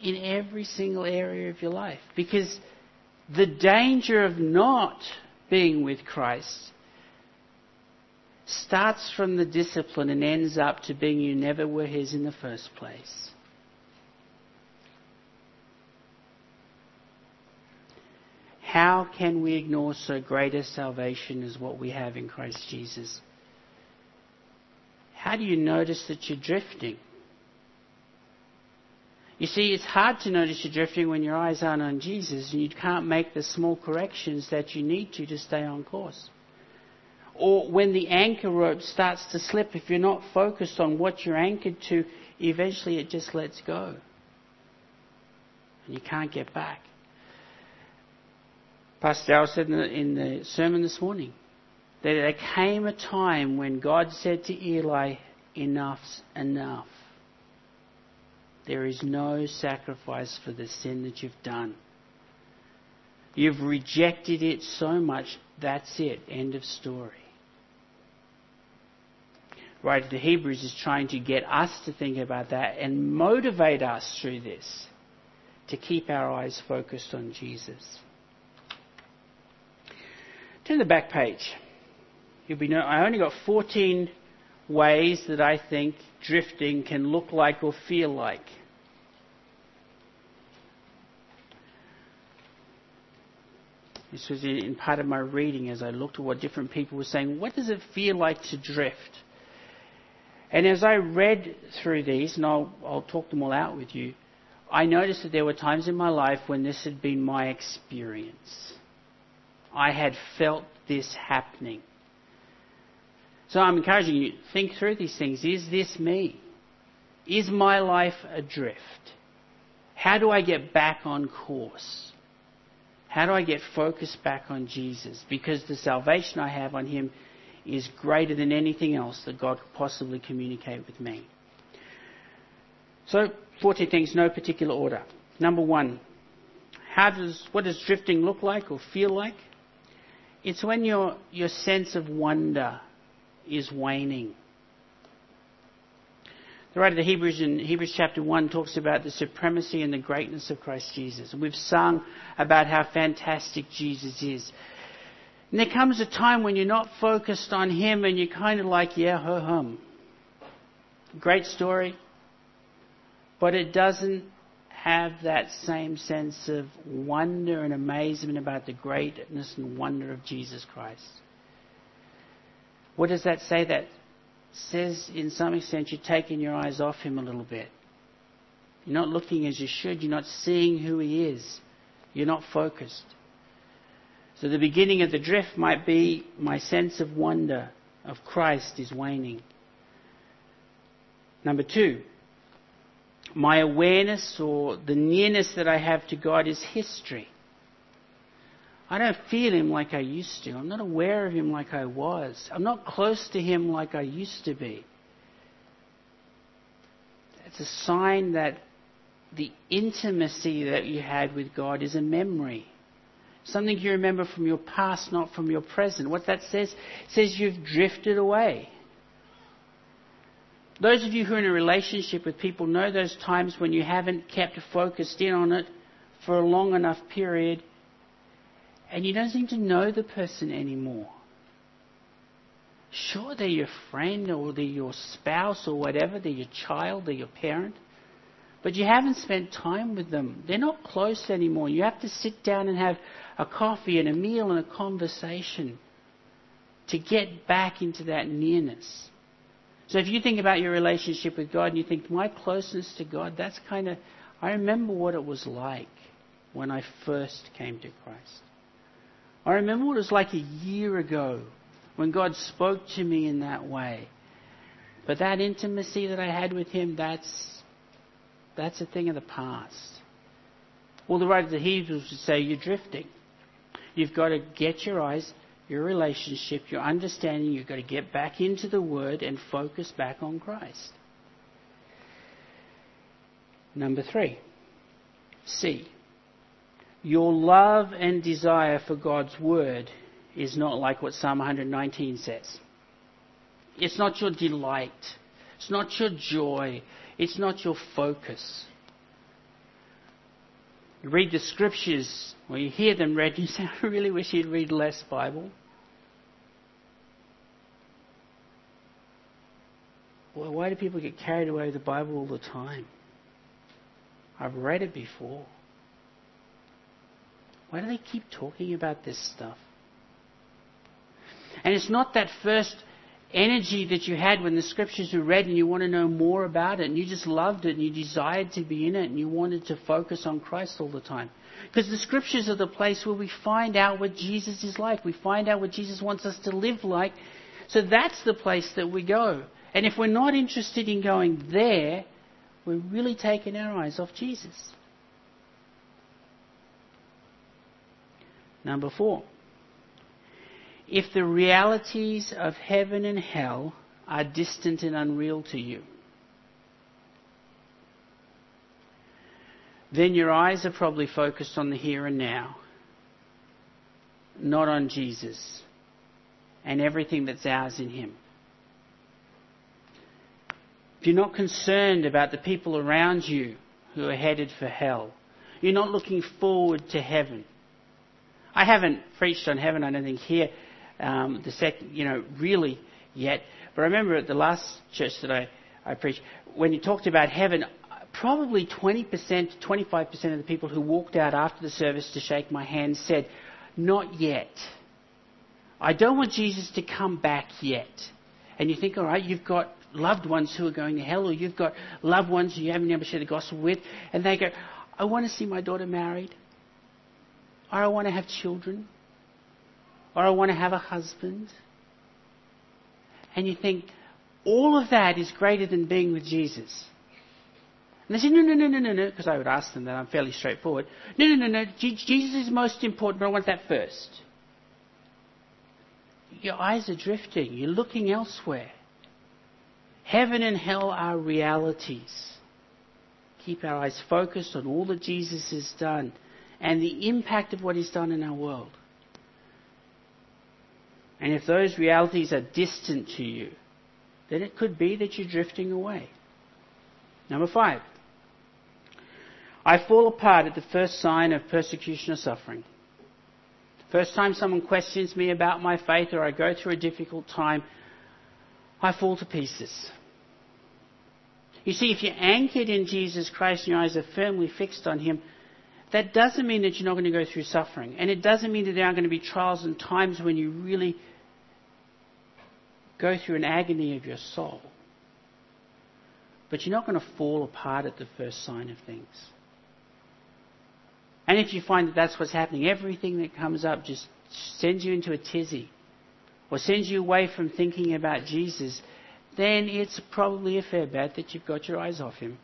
in every single area of your life. Because the danger of not being with Christ starts from the discipline and ends up to being you never were His in the first place. How can we ignore so great a salvation as what we have in Christ Jesus? How do you notice that you're drifting? You see, it's hard to notice you're drifting when your eyes aren't on Jesus and you can't make the small corrections that you need to to stay on course. Or when the anchor rope starts to slip, if you're not focused on what you're anchored to, eventually it just lets go. And you can't get back. Pastor Darrell said in the, in the sermon this morning that there came a time when God said to Eli, Enough's enough. There is no sacrifice for the sin that you've done. You've rejected it so much, that's it. End of story. Right, the Hebrews is trying to get us to think about that and motivate us through this to keep our eyes focused on Jesus. Turn the back page. You'll be no, I only got 14 ways that I think drifting can look like or feel like. This was in part of my reading as I looked at what different people were saying. What does it feel like to drift? And as I read through these, and I'll, I'll talk them all out with you, I noticed that there were times in my life when this had been my experience. I had felt this happening. So I'm encouraging you, think through these things. Is this me? Is my life adrift? How do I get back on course? How do I get focused back on Jesus? Because the salvation I have on Him is greater than anything else that God could possibly communicate with me. So, 14 things, no particular order. Number one, how does, what does drifting look like or feel like? It's when your, your sense of wonder is waning. The writer of the Hebrews in Hebrews chapter 1 talks about the supremacy and the greatness of Christ Jesus. We've sung about how fantastic Jesus is. And there comes a time when you're not focused on Him and you're kind of like, yeah, ho hum. Great story. But it doesn't have that same sense of wonder and amazement about the greatness and wonder of Jesus Christ. What does that say? That says, in some extent, you're taking your eyes off Him a little bit. You're not looking as you should. You're not seeing who He is. You're not focused. So the beginning of the drift might be my sense of wonder of Christ is waning. Number two, my awareness or the nearness that I have to God is history. I don't feel Him like I used to. I'm not aware of Him like I was. I'm not close to Him like I used to be. It's a sign that the intimacy that you had with God is a memory. Something you remember from your past, not from your present. What that says, says you've drifted away. Those of you who are in a relationship with people know those times when you haven't kept focused in on it for a long enough period and you don't seem to know the person anymore. Sure, they're your friend or they're your spouse or whatever, they're your child, they're your parent, but you haven't spent time with them. They're not close anymore. You have to sit down and have a coffee and a meal and a conversation to get back into that nearness. So if you think about your relationship with God and you think, my closeness to God, that's kind of, I remember what it was like when I first came to Christ. I remember what it was like a year ago when God spoke to me in that way. But that intimacy that I had with Him, that's, that's a thing of the past. Well, the writer of the Hebrews would say you're drifting. You've got to get your eyes, your relationship, your understanding, you've got to get back into the Word and focus back on Christ. Number three, C. Your love and desire for God's Word is not like what Psalm 119 says. It's not your delight. It's not your joy. It's not your focus. You read the scriptures, or you hear them read, and you say, I really wish you'd read less Bible. Well, why do people get carried away with the Bible all the time? I've read it before. Why do they keep talking about this stuff? And it's not that first energy that you had when the scriptures were read and you want to know more about it and you just loved it and you desired to be in it and you wanted to focus on Christ all the time. Because the scriptures are the place where we find out what Jesus is like. We find out what Jesus wants us to live like. So that's the place that we go. And if we're not interested in going there, we're really taking our eyes off Jesus. Number four if the realities of heaven and hell are distant and unreal to you, then your eyes are probably focused on the here and now, not on Jesus and everything that's ours in Him. If you're not concerned about the people around you who are headed for hell, you're not looking forward to heaven. I haven't preached on heaven, I don't think, here um, the second, you know, really yet. But I remember at the last church that I, I preached, when you talked about heaven, probably 20%, 25% of the people who walked out after the service to shake my hand said, Not yet. I don't want Jesus to come back yet. And you think, all right, you've got loved ones who are going to hell, or you've got loved ones you haven't ever shared the gospel with, and they go, I want to see my daughter married, or I want to have children, or I want to have a husband. And you think, all of that is greater than being with Jesus. And they say, no, no, no, no, no, no, because I would ask them that. I'm fairly straightforward. No, no, no, no. Jesus is most important, but I want that first. Your eyes are drifting. You're looking elsewhere. Heaven and hell are realities. Keep our eyes focused on all that Jesus has done and the impact of what he's done in our world. And if those realities are distant to you, then it could be that you're drifting away. Number five. I fall apart at the first sign of persecution or suffering. First time someone questions me about my faith or I go through a difficult time, I fall to pieces. You see, if you're anchored in Jesus Christ and your eyes are firmly fixed on Him, that doesn't mean that you're not going to go through suffering. And it doesn't mean that there aren't going to be trials and times when you really go through an agony of your soul. But you're not going to fall apart at the first sign of things. And if you find that that's what's happening, everything that comes up just sends you into a tizzy or sends you away from thinking about Jesus, then it's probably a fair bet that you've got your eyes off him.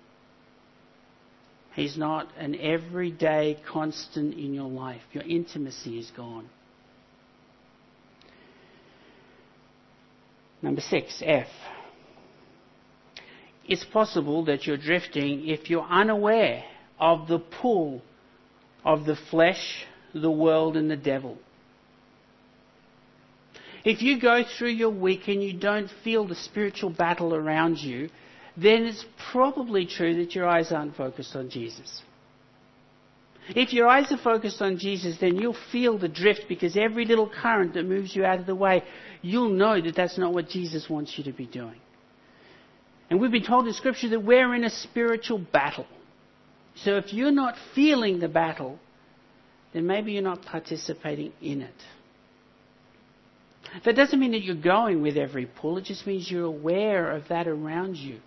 He's not an everyday constant in your life. Your intimacy is gone. Number six, F. It's possible that you're drifting if you're unaware of the pull of the flesh, the world, and the devil. If you go through your week and you don't feel the spiritual battle around you, then it's probably true that your eyes aren't focused on Jesus. If your eyes are focused on Jesus, then you'll feel the drift because every little current that moves you out of the way, you'll know that that's not what Jesus wants you to be doing. And we've been told in Scripture that we're in a spiritual battle. So if you're not feeling the battle, then maybe you're not participating in it. That doesn't mean that you're going with every pull, it just means you're aware of that around you.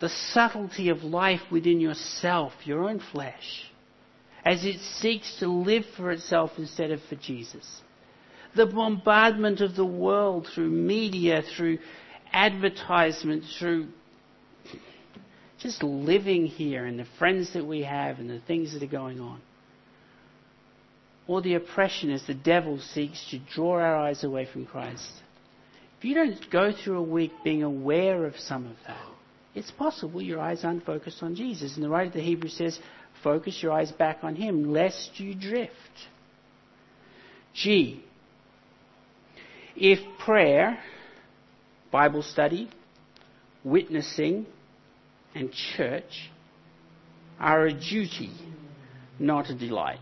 The subtlety of life within yourself, your own flesh, as it seeks to live for itself instead of for Jesus. The bombardment of the world through media, through advertisement, through just living here and the friends that we have and the things that are going on or the oppression as the devil seeks to draw our eyes away from Christ. If you don't go through a week being aware of some of that, it's possible your eyes aren't focused on Jesus. And the writer of the Hebrew says, focus your eyes back on Him, lest you drift. G. If prayer, Bible study, witnessing, and church are a duty, not a delight.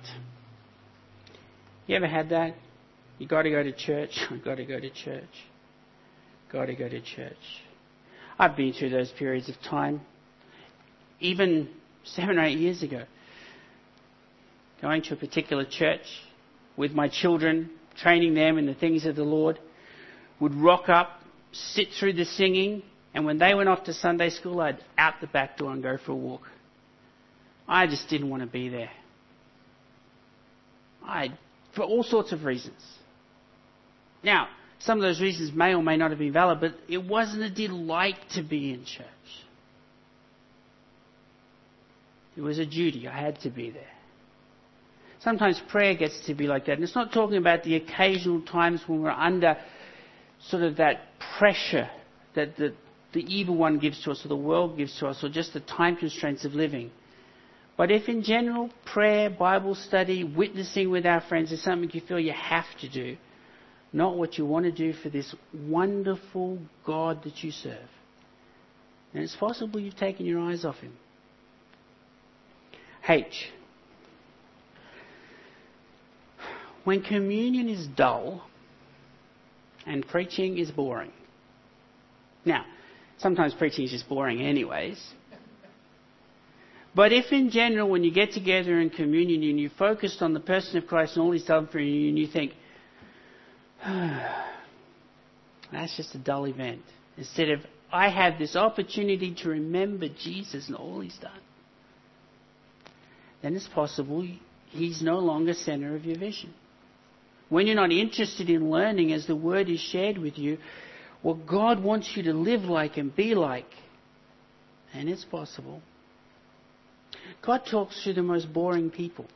You ever had that? You got to go to church. I've got to go to church. Got to go to church. I've been through those periods of time, even seven or eight years ago. Going to a particular church with my children, training them in the things of the Lord, would rock up, sit through the singing, and when they went off to Sunday school, I'd out the back door and go for a walk. I just didn't want to be there. I for all sorts of reasons. Now, some of those reasons may or may not have been valid, but it wasn't a delight to be in church. It was a duty. I had to be there. Sometimes prayer gets to be like that. And it's not talking about the occasional times when we're under sort of that pressure that the, the evil one gives to us or the world gives to us or just the time constraints of living. But if in general prayer, Bible study, witnessing with our friends is something you feel you have to do, not what you want to do for this wonderful God that you serve, And it's possible you've taken your eyes off Him. H. When communion is dull and preaching is boring. Now, sometimes preaching is just boring anyways. But if in general, when you get together in communion and you're focused on the person of Christ and all he's done for you, and you think, that's just a dull event, instead of, I have this opportunity to remember Jesus and all he's done, then it's possible he's no longer center of your vision. When you're not interested in learning as the word is shared with you, what God wants you to live like and be like, and it's possible God talks to the most boring people.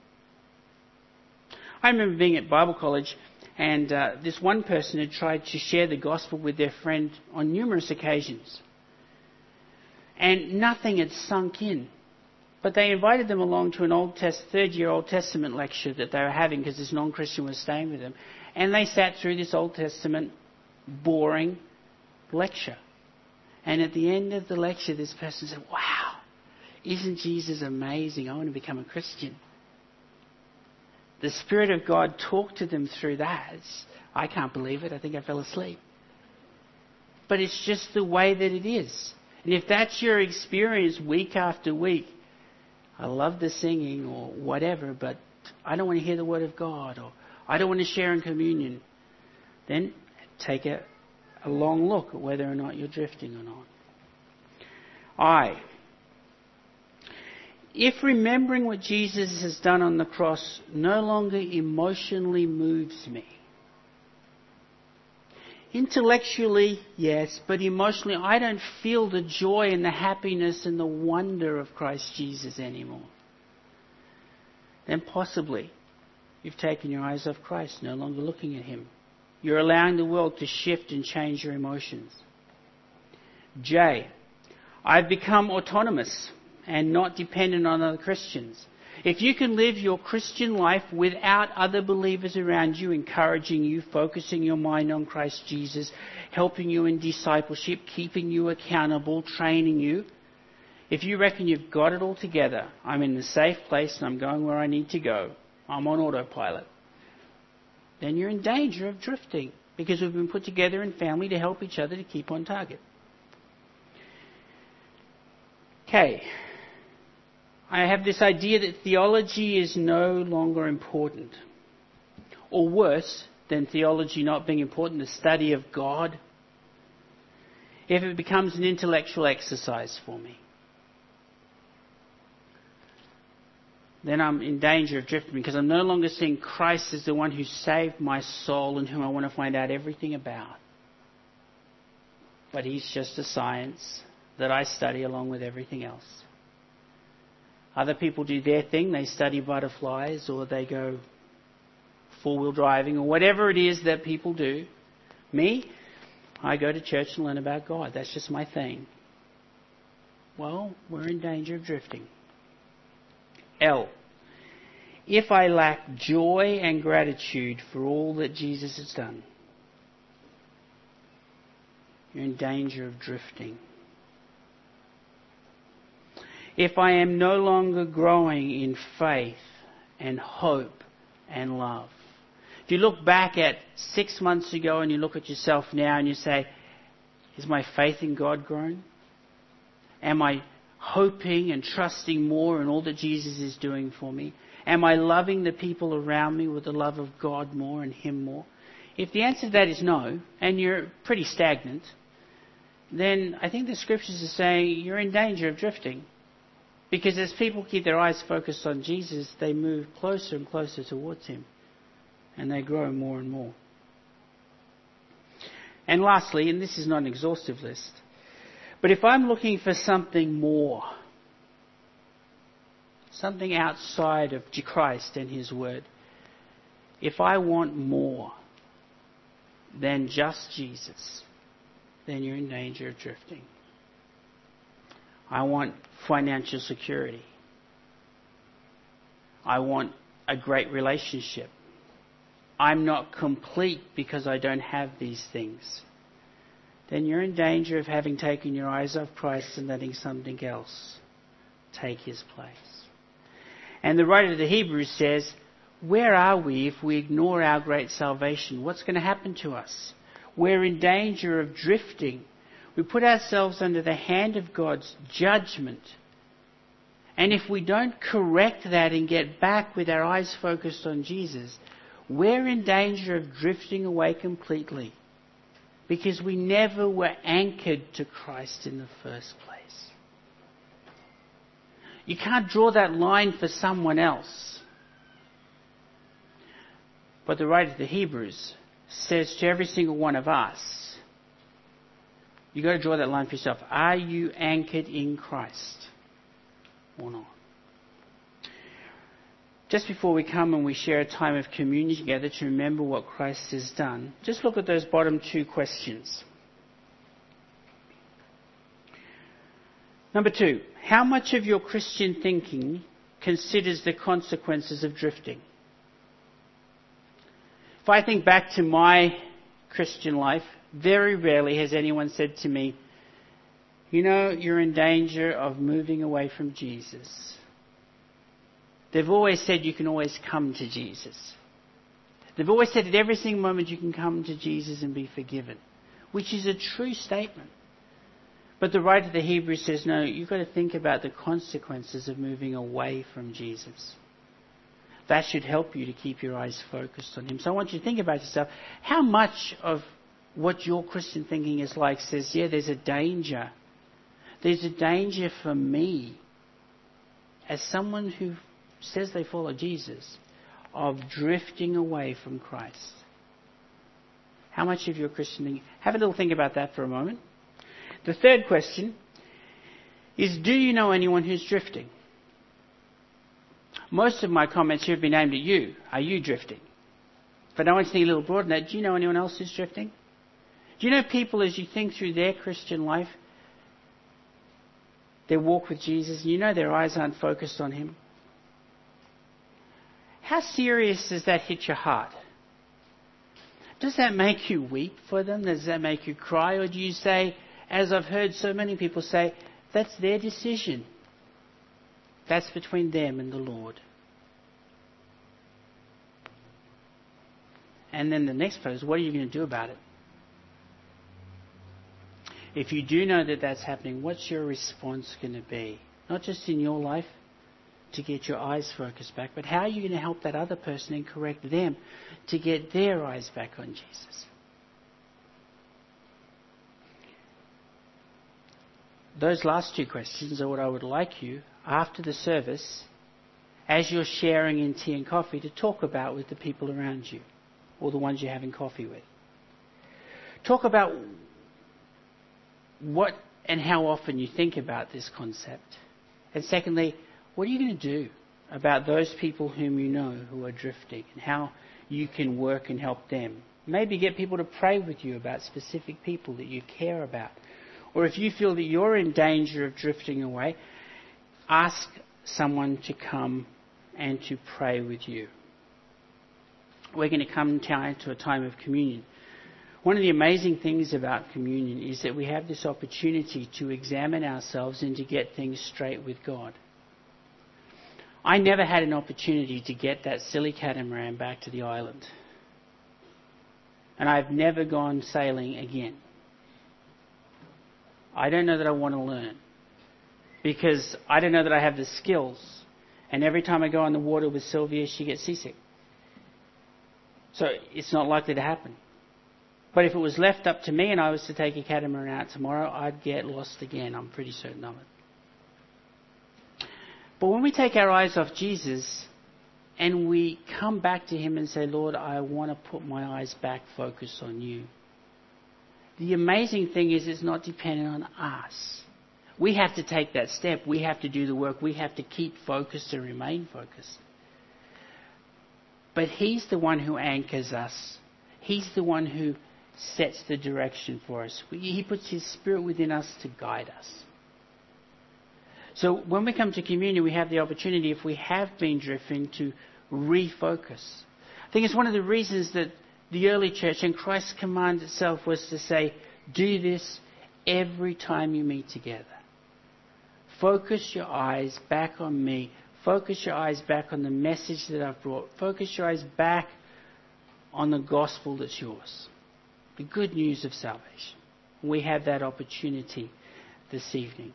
I remember being at Bible college, and uh, this one person had tried to share the gospel with their friend on numerous occasions. And nothing had sunk in. But they invited them along to an Old Test, third year Old Testament lecture that they were having because this non Christian was staying with them. And they sat through this Old Testament boring lecture. And at the end of the lecture, this person said, Wow, isn't Jesus amazing? I want to become a Christian. The Spirit of God talked to them through that. I can't believe it. I think I fell asleep. But it's just the way that it is. And if that's your experience week after week, I love the singing or whatever, but I don't want to hear the Word of God or I don't want to share in communion, then take a, a long look at whether or not you're drifting or not. I if remembering what Jesus has done on the cross no longer emotionally moves me, intellectually, yes, but emotionally, I don't feel the joy and the happiness and the wonder of Christ Jesus anymore, then possibly you've taken your eyes off Christ, no longer looking at Him. You're allowing the world to shift and change your emotions. J. I've become autonomous and not dependent on other Christians. If you can live your Christian life without other believers around you, encouraging you, focusing your mind on Christ Jesus, helping you in discipleship, keeping you accountable, training you, if you reckon you've got it all together, I'm in the safe place and I'm going where I need to go, I'm on autopilot, then you're in danger of drifting because we've been put together in family to help each other to keep on target. Okay. I have this idea that theology is no longer important. Or worse, than theology not being important, the study of God, if it becomes an intellectual exercise for me, then I'm in danger of drifting because I'm no longer seeing Christ as the one who saved my soul and whom I want to find out everything about. But he's just a science that I study along with everything else. Other people do their thing, they study butterflies or they go four wheel driving or whatever it is that people do. Me, I go to church and learn about God. That's just my thing. Well, we're in danger of drifting. L. If I lack joy and gratitude for all that Jesus has done, you're in danger of drifting. If I am no longer growing in faith and hope and love, if you look back at six months ago and you look at yourself now and you say, Is my faith in God grown? Am I hoping and trusting more in all that Jesus is doing for me? Am I loving the people around me with the love of God more and Him more? If the answer to that is no, and you're pretty stagnant, then I think the scriptures are saying you're in danger of drifting. Because as people keep their eyes focused on Jesus, they move closer and closer towards Him and they grow more and more. And lastly, and this is not an exhaustive list, but if I'm looking for something more, something outside of Christ and His Word, if I want more than just Jesus, then you're in danger of drifting. I want financial security. I want a great relationship. I'm not complete because I don't have these things, then you're in danger of having taken your eyes off Christ and letting something else take his place. And the writer of the Hebrews says, Where are we if we ignore our great salvation? What's going to happen to us? We're in danger of drifting. We put ourselves under the hand of God's judgment. And if we don't correct that and get back with our eyes focused on Jesus, we're in danger of drifting away completely because we never were anchored to Christ in the first place. You can't draw that line for someone else. But the writer of the Hebrews says to every single one of us, you've got to draw that line for yourself. Are you anchored in Christ or not? just before we come and we share a time of communion together to remember what Christ has done, just look at those bottom two questions. Number two, how much of your Christian thinking considers the consequences of drifting? If I think back to my Christian life, very rarely has anyone said to me, you know, you're in danger of moving away from Jesus. They've always said you can always come to Jesus. They've always said at every single moment you can come to Jesus and be forgiven, which is a true statement. But the writer of the Hebrews says, no, you've got to think about the consequences of moving away from Jesus. That should help you to keep your eyes focused on Him. So I want you to think about yourself. How much of what your Christian thinking is like says, yeah, there's a danger. There's a danger for me as someone who says they follow Jesus of drifting away from Christ. How much of your Christian thinking? Have a little think about that for a moment. The third question is Do you know anyone who's drifting? Most of my comments here have been aimed at you. Are you drifting? But I want to think a little broader than that. Do you know anyone else who's drifting? Do you know people as you think through their Christian life, their walk with Jesus, you know their eyes aren't focused on Him? How serious does that hit your heart? Does that make you weep for them? Does that make you cry? Or do you say, as I've heard so many people say, that's their decision? That's between them and the Lord. And then the next part is, what are you going to do about it? If you do know that that's happening, what's your response going to be? Not just in your life, to get your eyes focused back, but how are you going to help that other person and correct them to get their eyes back on Jesus? Those last two questions are what I would like you, after the service, as you're sharing in tea and coffee, to talk about with the people around you, or the ones you're having coffee with. Talk about what and how often you think about this concept. And secondly, what are you going to do about those people whom you know who are drifting and how you can work and help them? Maybe get people to pray with you about specific people that you care about. Or if you feel that you're in danger of drifting away, ask someone to come and to pray with you. We're going to come to a time of communion. One of the amazing things about communion is that we have this opportunity to examine ourselves and to get things straight with God. I never had an opportunity to get that silly catamaran back to the island. And I've never gone sailing again. I don't know that I want to learn. Because I don't know that I have the skills. And every time I go on the water with Sylvia, she gets seasick. So it's not likely to happen. But if it was left up to me and I was to take a catamaran out tomorrow, I'd get lost again. I'm pretty certain of it. But when we take our eyes off Jesus and we come back to Him and say, Lord, I want to put my eyes back focused on you. The amazing thing is, it's not dependent on us. We have to take that step. We have to do the work. We have to keep focused and remain focused. But He's the one who anchors us. He's the one who sets the direction for us. He puts His Spirit within us to guide us. So when we come to communion, we have the opportunity, if we have been drifting, to refocus. I think it's one of the reasons that the early church and Christ's command itself was to say, do this every time you meet together. Focus your eyes back on me. Focus your eyes back on the message that I've brought. Focus your eyes back on the gospel that's yours the good news of salvation. We have that opportunity this evening.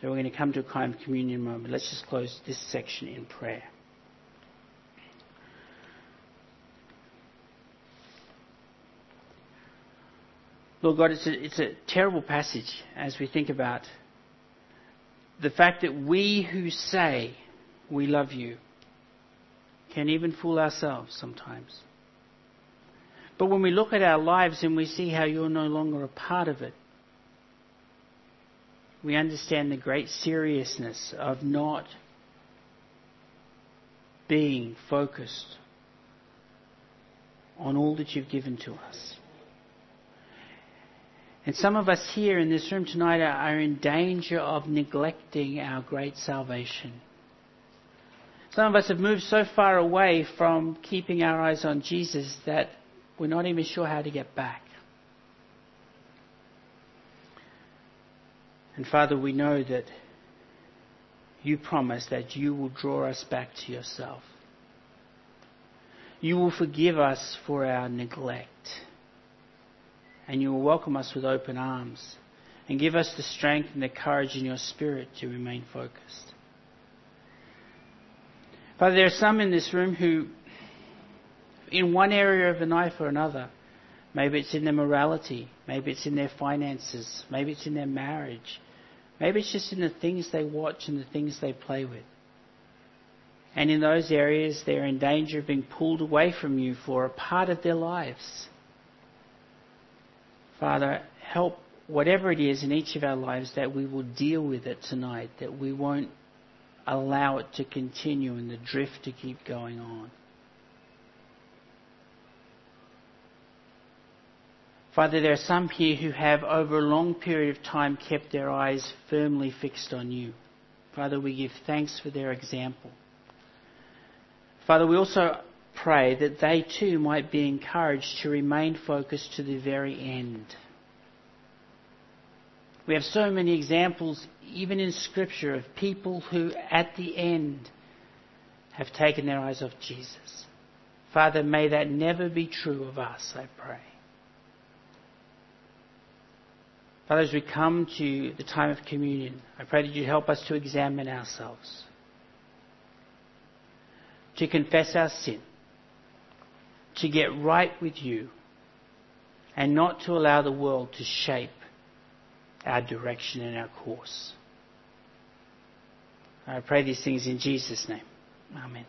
So we're going to come to a kind of communion moment. Let's just close this section in prayer. Lord God, it's a, it's a terrible passage as we think about the fact that we who say we love you can even fool ourselves sometimes. But when we look at our lives and we see how you're no longer a part of it, we understand the great seriousness of not being focused on all that you've given to us. And some of us here in this room tonight are in danger of neglecting our great salvation. Some of us have moved so far away from keeping our eyes on Jesus that we're not even sure how to get back. And Father, we know that you promise that you will draw us back to yourself. You will forgive us for our neglect. And you will welcome us with open arms and give us the strength and the courage in your spirit to remain focused. Father, there are some in this room who in one area of a life or another. Maybe it's in their morality. Maybe it's in their finances. Maybe it's in their marriage. Maybe it's just in the things they watch and the things they play with. And in those areas, they're in danger of being pulled away from you for a part of their lives. Father, help whatever it is in each of our lives that we will deal with it tonight, that we won't allow it to continue and the drift to keep going on. Father, there are some here who have, over a long period of time, kept their eyes firmly fixed on you. Father, we give thanks for their example. Father, we also pray that they too might be encouraged to remain focused to the very end. We have so many examples, even in Scripture, of people who, at the end, have taken their eyes off Jesus. Father, may that never be true of us, I pray. Father, as we come to the time of communion, I pray that you help us to examine ourselves, to confess our sin, to get right with you, and not to allow the world to shape our direction and our course. I pray these things in Jesus' name. Amen.